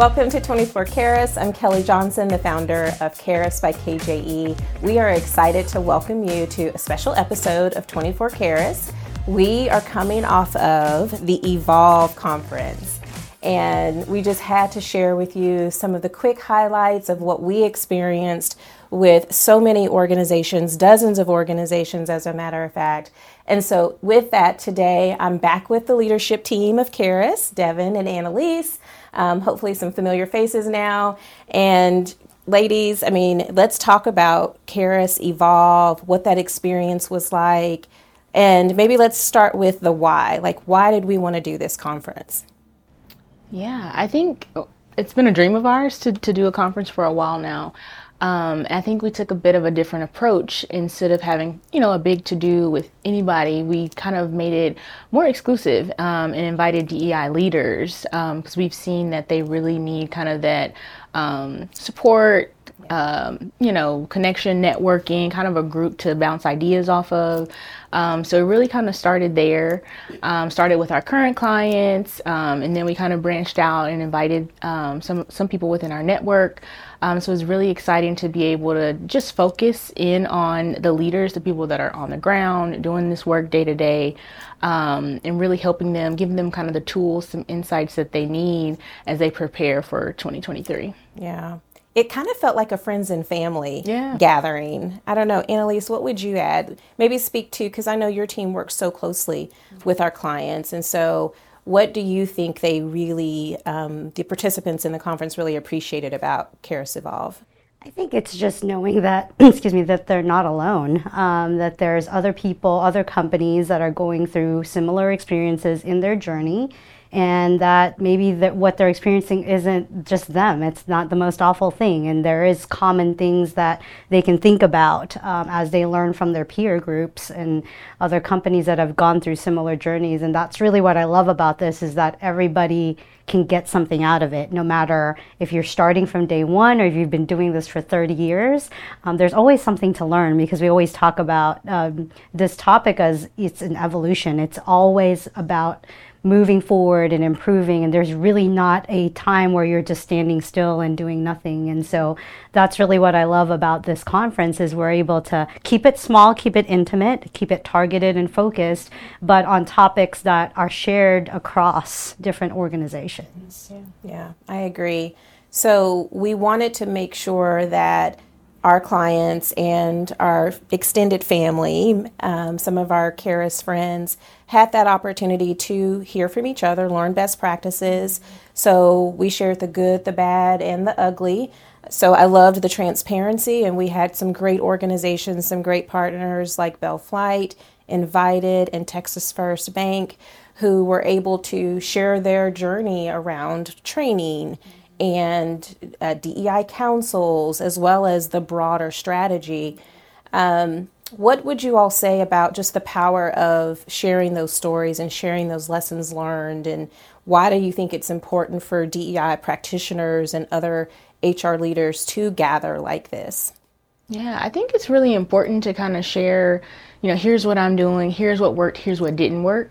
Welcome to 24 KEIRUS. I'm Kelley Johnson, the founder of KEIRUS by KJE. We are excited to welcome you to a special episode of 24 KEIRUS. We are coming off of the Evolve conference. And we just had to share with you some of the quick highlights of what we experienced with so many organizations, dozens of organizations, as a matter of fact. And so, with that, today I'm back with the leadership team of KEIRUS, Devin and Annalise. Um, hopefully, some familiar faces now. And ladies, I mean, let's talk about KEIRUS Evolve, what that experience was like, and maybe let's start with the why. Like, why did we want to do this conference? Yeah, I think it's been a dream of ours to, to do a conference for a while now. Um, I think we took a bit of a different approach. Instead of having, you know, a big to do with anybody, we kind of made it more exclusive um, and invited DEI leaders because um, we've seen that they really need kind of that um, support, um, you know, connection, networking, kind of a group to bounce ideas off of. Um, so it really kind of started there. Um, started with our current clients, um, and then we kind of branched out and invited um, some some people within our network. Um, so it was really exciting to be able to just focus in on the leaders, the people that are on the ground doing this work day to day, and really helping them, giving them kind of the tools, some insights that they need as they prepare for 2023. Yeah it kind of felt like a friends and family yeah. gathering. I don't know, Annalise, what would you add? Maybe speak to, because I know your team works so closely with our clients. And so, what do you think they really, um, the participants in the conference really appreciated about KEIRUS Evolve? I think it's just knowing that, excuse me, that they're not alone, um, that there's other people, other companies that are going through similar experiences in their journey and that maybe that what they're experiencing isn't just them. It's not the most awful thing. And there is common things that they can think about um, as they learn from their peer groups and other companies that have gone through similar journeys. And that's really what i love about this is that everybody can get something out of it no matter if you're starting from day one or if you've been doing this for 30 years. Um, there's always something to learn because we always talk about um, this topic as it's an evolution. It's always about moving forward and improving and there's really not a time where you're just standing still and doing nothing. And so that's really what i love about this conference is we're able to keep it small keep it intimate keep it targeted and focused but on topics that are shared across different organizations yeah, yeah i agree so we wanted to make sure that our clients and our extended family, um, some of our KEIRUS friends, had that opportunity to hear from each other, learn best practices. So we shared the good, the bad, and the ugly. So I loved the transparency, and we had some great organizations, some great partners like Bell Flight, Invited, and Texas First Bank, who were able to share their journey around training and uh, DEI councils, as well as the broader strategy. Um, what would you all say about just the power of sharing those stories and sharing those lessons learned? And why do you think it's important for DEI practitioners and other HR leaders to gather like this? Yeah, I think it's really important to kind of share, you know, here's what I'm doing, here's what worked, here's what didn't work.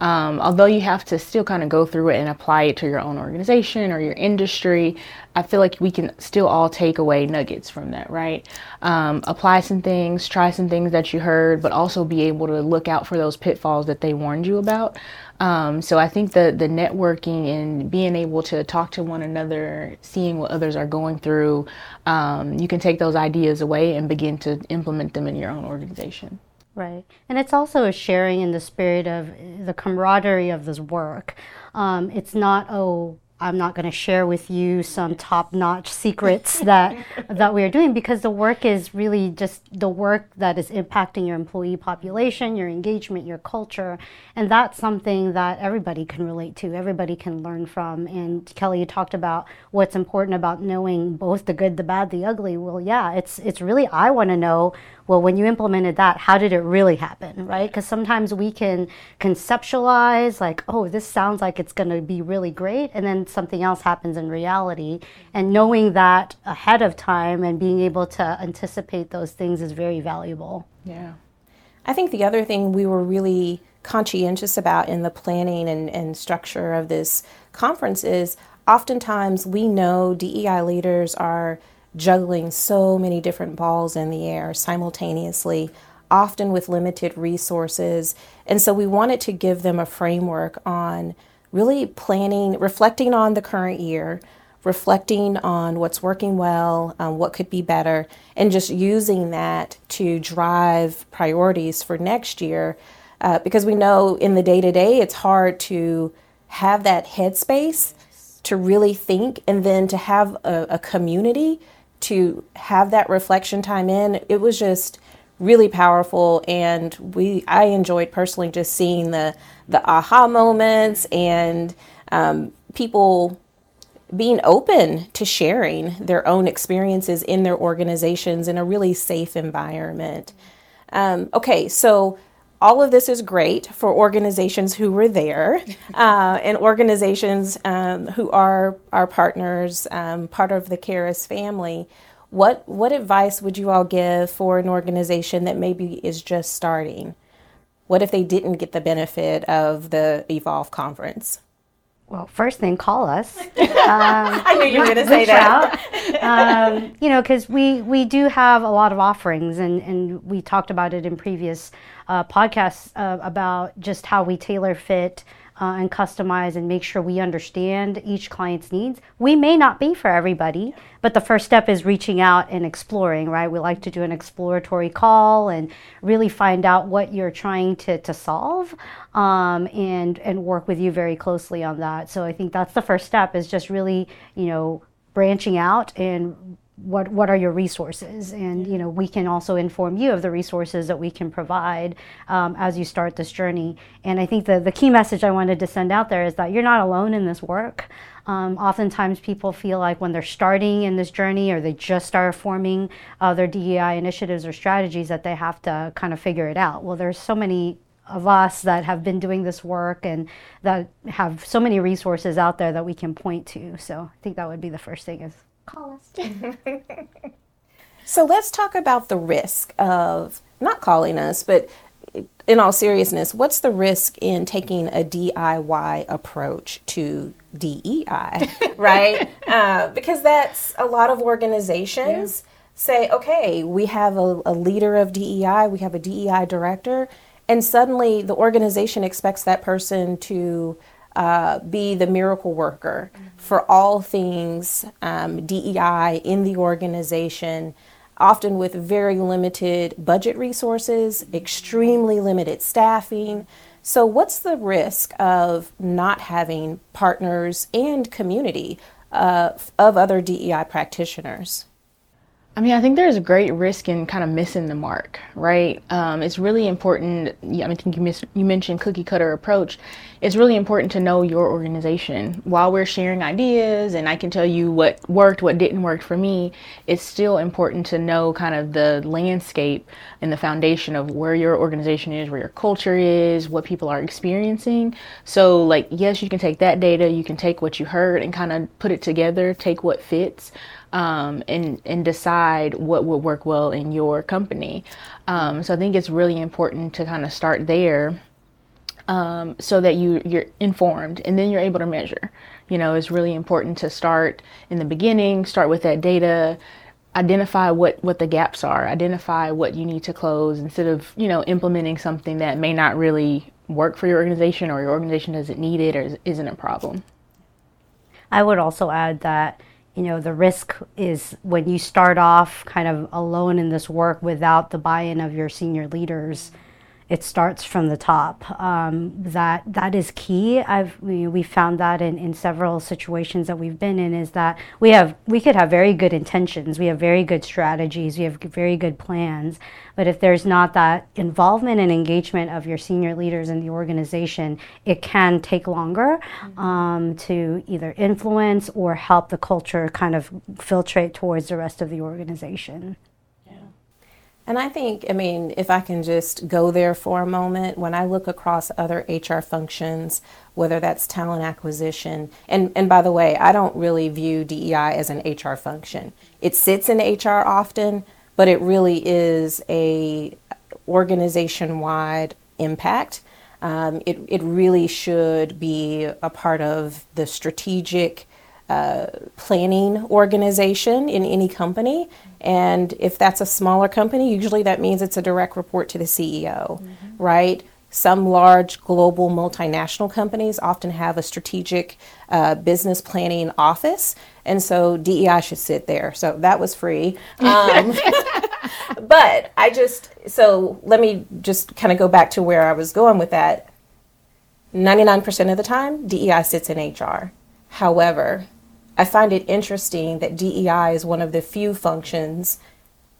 Um, although you have to still kind of go through it and apply it to your own organization or your industry, I feel like we can still all take away nuggets from that, right? Um, apply some things, try some things that you heard, but also be able to look out for those pitfalls that they warned you about. Um, so I think the the networking and being able to talk to one another, seeing what others are going through, um, you can take those ideas away and begin to implement them in your own organization. Right. And it's also a sharing in the spirit of the camaraderie of this work. Um, it's not, oh, I'm not going to share with you some top-notch secrets that that we are doing because the work is really just the work that is impacting your employee population, your engagement, your culture, and that's something that everybody can relate to, everybody can learn from. And Kelly, you talked about what's important about knowing both the good, the bad, the ugly. Well, yeah, it's it's really I want to know well, when you implemented that, how did it really happen, right? Because sometimes we can conceptualize, like, oh, this sounds like it's going to be really great, and then something else happens in reality. And knowing that ahead of time and being able to anticipate those things is very valuable. Yeah. I think the other thing we were really conscientious about in the planning and, and structure of this conference is oftentimes we know DEI leaders are juggling so many different balls in the air simultaneously, often with limited resources. And so we wanted to give them a framework on really planning, reflecting on the current year, reflecting on what's working well, um, what could be better, and just using that to drive priorities for next year. Uh, because we know in the day to day, it's hard to have that headspace to really think and then to have a, a community to have that reflection time in. It was just really powerful and we I enjoyed personally just seeing the the aha moments and um, people being open to sharing their own experiences in their organizations in a really safe environment. Um, okay, so all of this is great for organizations who were there uh, and organizations um, who are our partners, um, part of the KEIRUS family. What what advice would you all give for an organization that maybe is just starting? What if they didn't get the benefit of the Evolve conference? Well, first thing, call us. Um, I knew you were going to say that. Um, you know, because we we do have a lot of offerings, and and we talked about it in previous uh, podcasts uh, about just how we tailor fit uh, and customize and make sure we understand each client's needs. We may not be for everybody, but the first step is reaching out and exploring, right? We like to do an exploratory call and really find out what you're trying to, to solve um, and, and work with you very closely on that. So I think that's the first step is just really, you know, branching out and what what are your resources? And you know we can also inform you of the resources that we can provide um, as you start this journey. And i think the, the key message i wanted to send out there is that you're not alone in this work. Um, oftentimes people feel like when they're starting in this journey or they just start forming uh, their dei initiatives or strategies that they have to kind of figure it out. Well there's so many of us that have been doing this work and that have so many resources out there that we can point to. So i think that would be the first thing is call us. so let's talk about the risk of not calling us, but in all seriousness, what's the risk in taking a DIY approach to DEI, right? uh, because that's a lot of organizations yeah. say, okay, we have a, a leader of DEI, we have a DEI director, and suddenly the organization expects that person to uh, be the miracle worker mm-hmm. for all things um, DEI in the organization, often with very limited budget resources, extremely limited staffing. So, what's the risk of not having partners and community uh, of other DEI practitioners? I mean, I think there's a great risk in kind of missing the mark, right? Um, it's really important. I mean, think you, you mentioned cookie cutter approach. It's really important to know your organization. While we're sharing ideas and I can tell you what worked, what didn't work for me, it's still important to know kind of the landscape and the foundation of where your organization is, where your culture is, what people are experiencing. So, like, yes, you can take that data, you can take what you heard and kind of put it together, take what fits um, and and decide what would work well in your company. Um, so I think it's really important to kind of start there. Um, so that you you're informed and then you're able to measure. You know, it's really important to start in the beginning, start with that data, identify what what the gaps are, identify what you need to close instead of you know implementing something that may not really work for your organization or your organization doesn't need it or isn't a problem. I would also add that you know the risk is when you start off kind of alone in this work without the buy-in of your senior leaders it starts from the top. Um, that that is key. I've we, we found that in, in several situations that we've been in is that we have we could have very good intentions, we have very good strategies, we have very good plans, but if there's not that involvement and engagement of your senior leaders in the organization, it can take longer mm-hmm. um, to either influence or help the culture kind of filtrate towards the rest of the organization. And I think, I mean, if I can just go there for a moment, when I look across other HR functions, whether that's talent acquisition, and, and by the way, I don't really view DEI as an HR function. It sits in HR often, but it really is a organization-wide impact. Um, it, it really should be a part of the strategic uh, planning organization in any company. And if that's a smaller company, usually that means it's a direct report to the CEO, mm-hmm. right? Some large global multinational companies often have a strategic uh, business planning office, and so DEI should sit there. So that was free. Um, but I just, so let me just kind of go back to where I was going with that. 99% of the time, DEI sits in HR. However, I find it interesting that DEI is one of the few functions,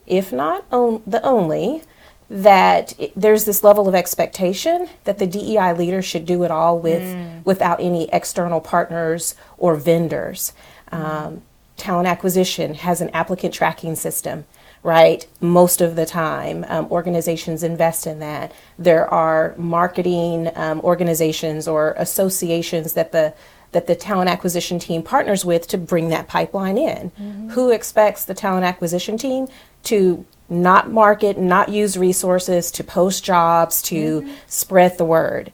if not on, the only, that it, there's this level of expectation that the DEI leader should do it all with mm. without any external partners or vendors. Um, talent acquisition has an applicant tracking system right? Most of the time, um, organizations invest in that. There are marketing um, organizations or associations that the that the talent acquisition team partners with to bring that pipeline in. Mm-hmm. Who expects the talent acquisition team to not market, not use resources to post jobs, to mm-hmm. spread the word?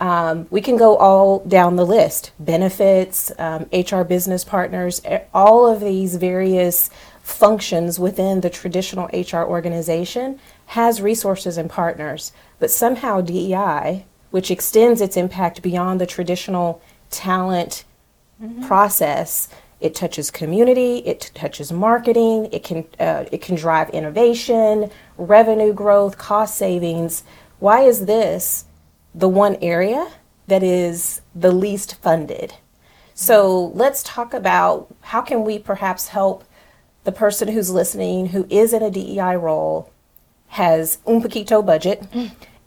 Um, we can go all down the list benefits, um, HR business partners, all of these various functions within the traditional HR organization has resources and partners, but somehow DEI, which extends its impact beyond the traditional talent mm-hmm. process, it touches community, it touches marketing, it can uh, it can drive innovation, revenue growth, cost savings. Why is this the one area that is the least funded? So let's talk about how can we perhaps help the person who's listening who is in a DEI role has un poquito budget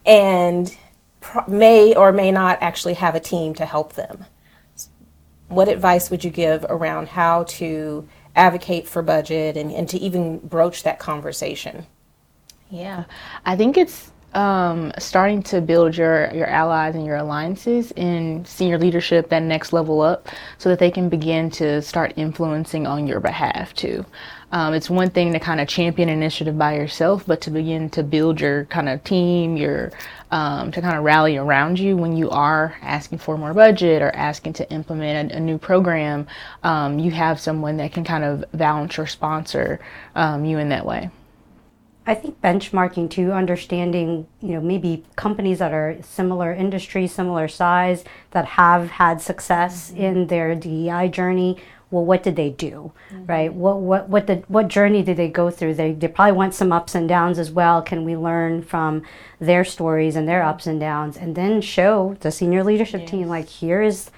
and pro- may or may not actually have a team to help them. What advice would you give around how to advocate for budget and, and to even broach that conversation? Yeah, I think it's um, starting to build your, your allies and your alliances in senior leadership that next level up so that they can begin to start influencing on your behalf too. Um, it's one thing to kind of champion initiative by yourself, but to begin to build your kind of team, your um, to kind of rally around you when you are asking for more budget or asking to implement a, a new program, um, you have someone that can kind of vouch or sponsor um, you in that way. I think benchmarking too, understanding, you know, maybe companies that are similar industry, similar size, that have had success mm-hmm. in their DEI journey. Well, what did they do, mm-hmm. right? What what what the what journey did they go through? They they probably went some ups and downs as well. Can we learn from their stories and their ups and downs, and then show the senior leadership yes. team like here is.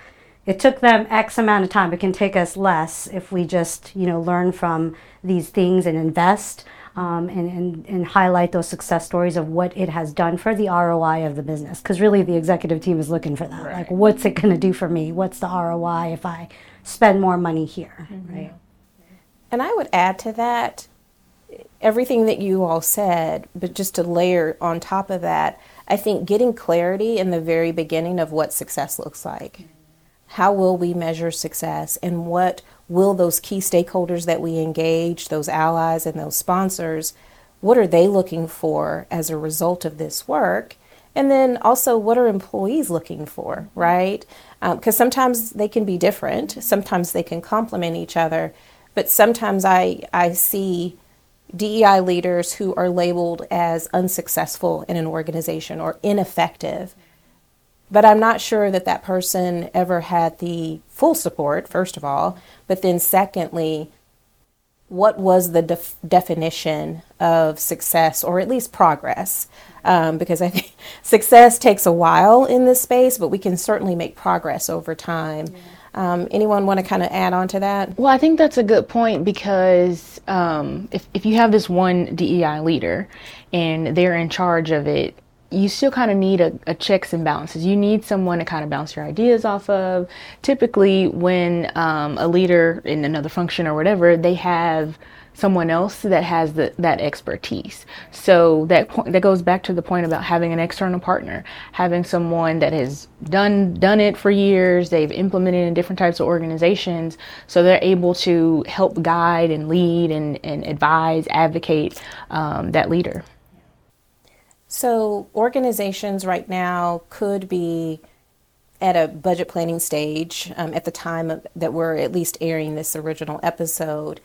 It took them X amount of time. It can take us less if we just, you know, learn from these things and invest um, and, and, and highlight those success stories of what it has done for the ROI of the business. Because really, the executive team is looking for that. Right. Like, what's it going to do for me? What's the ROI if I spend more money here? Mm-hmm. Right. And I would add to that everything that you all said, but just to layer on top of that, I think getting clarity in the very beginning of what success looks like. How will we measure success and what will those key stakeholders that we engage, those allies and those sponsors, what are they looking for as a result of this work? And then also, what are employees looking for, right? Because um, sometimes they can be different, sometimes they can complement each other, but sometimes I, I see DEI leaders who are labeled as unsuccessful in an organization or ineffective but I'm not sure that that person ever had the full support, first of all. But then, secondly, what was the def- definition of success or at least progress? Um, because I think success takes a while in this space, but we can certainly make progress over time. Yeah. Um, anyone want to kind of add on to that? Well, I think that's a good point because um, if, if you have this one DEI leader and they're in charge of it, you still kind of need a, a, checks and balances. You need someone to kind of bounce your ideas off of. Typically, when um, a leader in another function or whatever, they have someone else that has the, that expertise. So that point, that goes back to the point about having an external partner, having someone that has done done it for years. They've implemented in different types of organizations, so they're able to help guide and lead and, and advise, advocate um, that leader. So, organizations right now could be at a budget planning stage um, at the time of, that we're at least airing this original episode.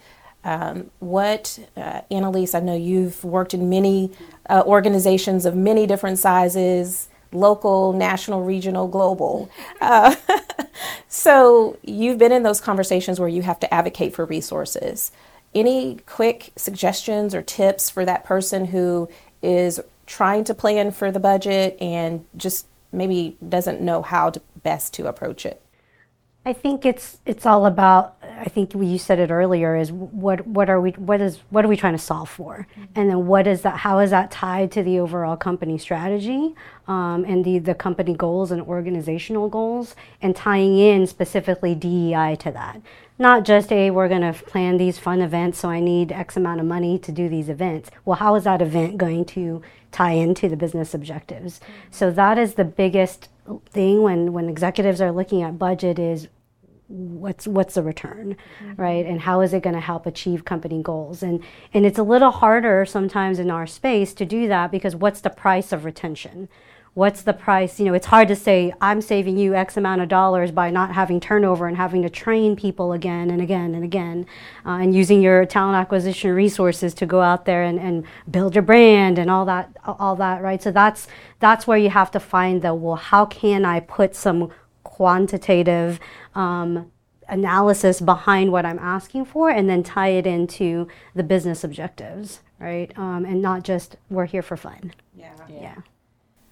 Um, what, uh, Annalise, I know you've worked in many uh, organizations of many different sizes local, national, regional, global. Uh, so you've been in those conversations where you have to advocate for resources. Any quick suggestions or tips for that person who is trying to plan for the budget and just maybe doesn't know how to best to approach it? I think it's it's all about. I think you said it earlier. Is what what are we what is what are we trying to solve for, mm-hmm. and then what is that? How is that tied to the overall company strategy um, and the the company goals and organizational goals, and tying in specifically DEI to that. Not just a we're going to plan these fun events, so I need X amount of money to do these events. Well, how is that event going to tie into the business objectives? Mm-hmm. So that is the biggest thing when when executives are looking at budget is what's what's the return mm-hmm. right? And how is it going to help achieve company goals? And and it's a little harder sometimes in our space to do that because what's the price of retention what's the price you know it's hard to say i'm saving you x amount of dollars by not having turnover and having to train people again and again and again uh, and using your talent acquisition resources to go out there and, and build your brand and all that all that right so that's that's where you have to find the well how can i put some quantitative um, analysis behind what I'm asking for and then tie it into the business objectives, right? Um, and not just we're here for fun. Yeah. yeah.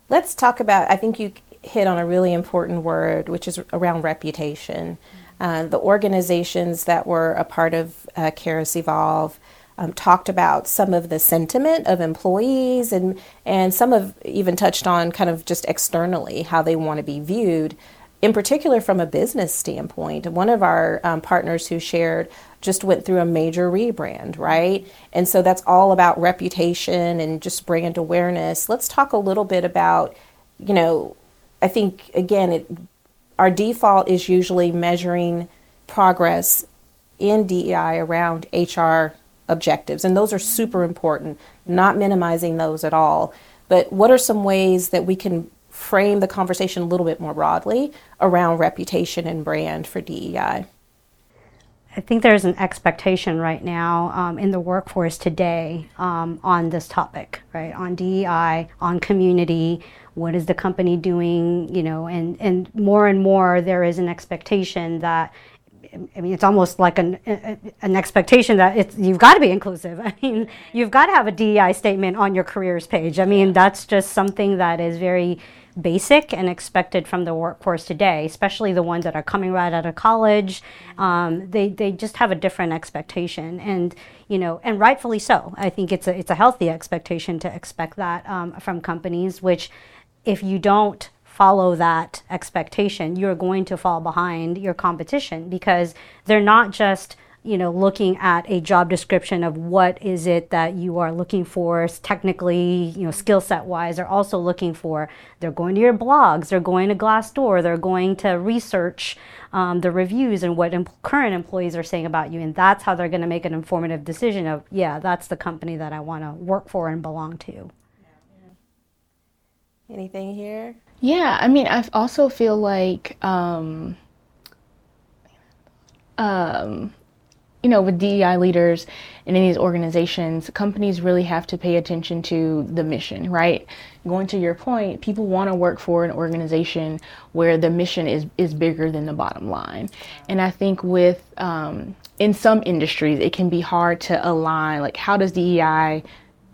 Let's talk about, I think you hit on a really important word, which is around reputation. Uh, the organizations that were a part of uh, KEIRUS Evolve um, talked about some of the sentiment of employees and, and some have even touched on kind of just externally how they want to be viewed in particular from a business standpoint. One of our um, partners who shared just went through a major rebrand, right? And so that's all about reputation and just brand awareness. Let's talk a little bit about, you know, I think again, it, our default is usually measuring progress in DEI around HR objectives, and those are super important, not minimizing those at all. But what are some ways that we can frame the conversation a little bit more broadly around reputation and brand for DEI? I think there's an expectation right now um, in the workforce today um, on this topic, right? On DEI, on community, what is the company doing, you know, and, and more and more there is an expectation that I mean, it's almost like an an expectation that it's you've got to be inclusive. I mean, you've got to have a DEI statement on your careers page. I mean, that's just something that is very basic and expected from the workforce today, especially the ones that are coming right out of college. Um, they, they just have a different expectation, and you know, and rightfully so. I think it's a it's a healthy expectation to expect that um, from companies. Which, if you don't follow that expectation, you're going to fall behind your competition because they're not just you know, looking at a job description of what is it that you are looking for technically, you know, skill set wise. They're also looking for, they're going to your blogs, they're going to Glassdoor, they're going to research um, the reviews and what em- current employees are saying about you. And that's how they're going to make an informative decision of, yeah, that's the company that I want to work for and belong to. Anything here? Yeah, I mean, I also feel like, um, um, you know, with DEI leaders and in these organizations, companies really have to pay attention to the mission, right? Going to your point, people want to work for an organization where the mission is, is bigger than the bottom line. And I think with, um, in some industries, it can be hard to align, like, how does DEI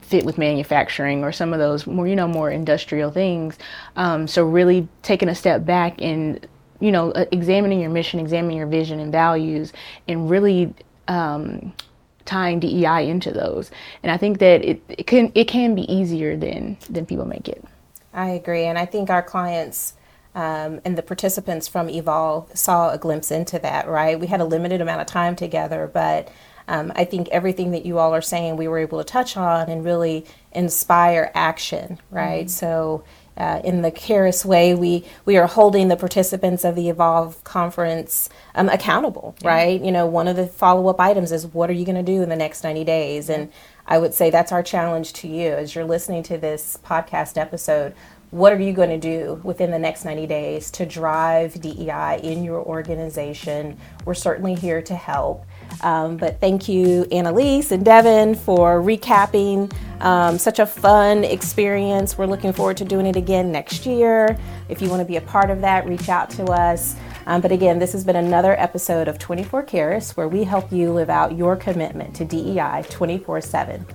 fit with manufacturing or some of those more, you know, more industrial things? Um, so really taking a step back and you know, examining your mission, examining your vision and values, and really um, tying DEI into those. And I think that it, it can it can be easier than than people make it. I agree, and I think our clients. Um, and the participants from Evolve saw a glimpse into that, right? We had a limited amount of time together, but um, I think everything that you all are saying we were able to touch on and really inspire action, right? Mm-hmm. So uh, in the KEIRUS way, we, we are holding the participants of the Evolve conference um, accountable, yeah. right? You know, one of the follow up items is what are you going to do in the next 90 days? And I would say that's our challenge to you as you're listening to this podcast episode. what are you going to do within the next 90 days to drive DEI in your organization? We're certainly here to help. Um, but thank you, Annalise and Devin, for recapping um, such a fun experience. We're looking forward to doing it again next year. If you want to be a part of that, reach out to us. Um, but again, this has been another episode of 24 KEIRUS where we help you live out your commitment to DEI 24 7.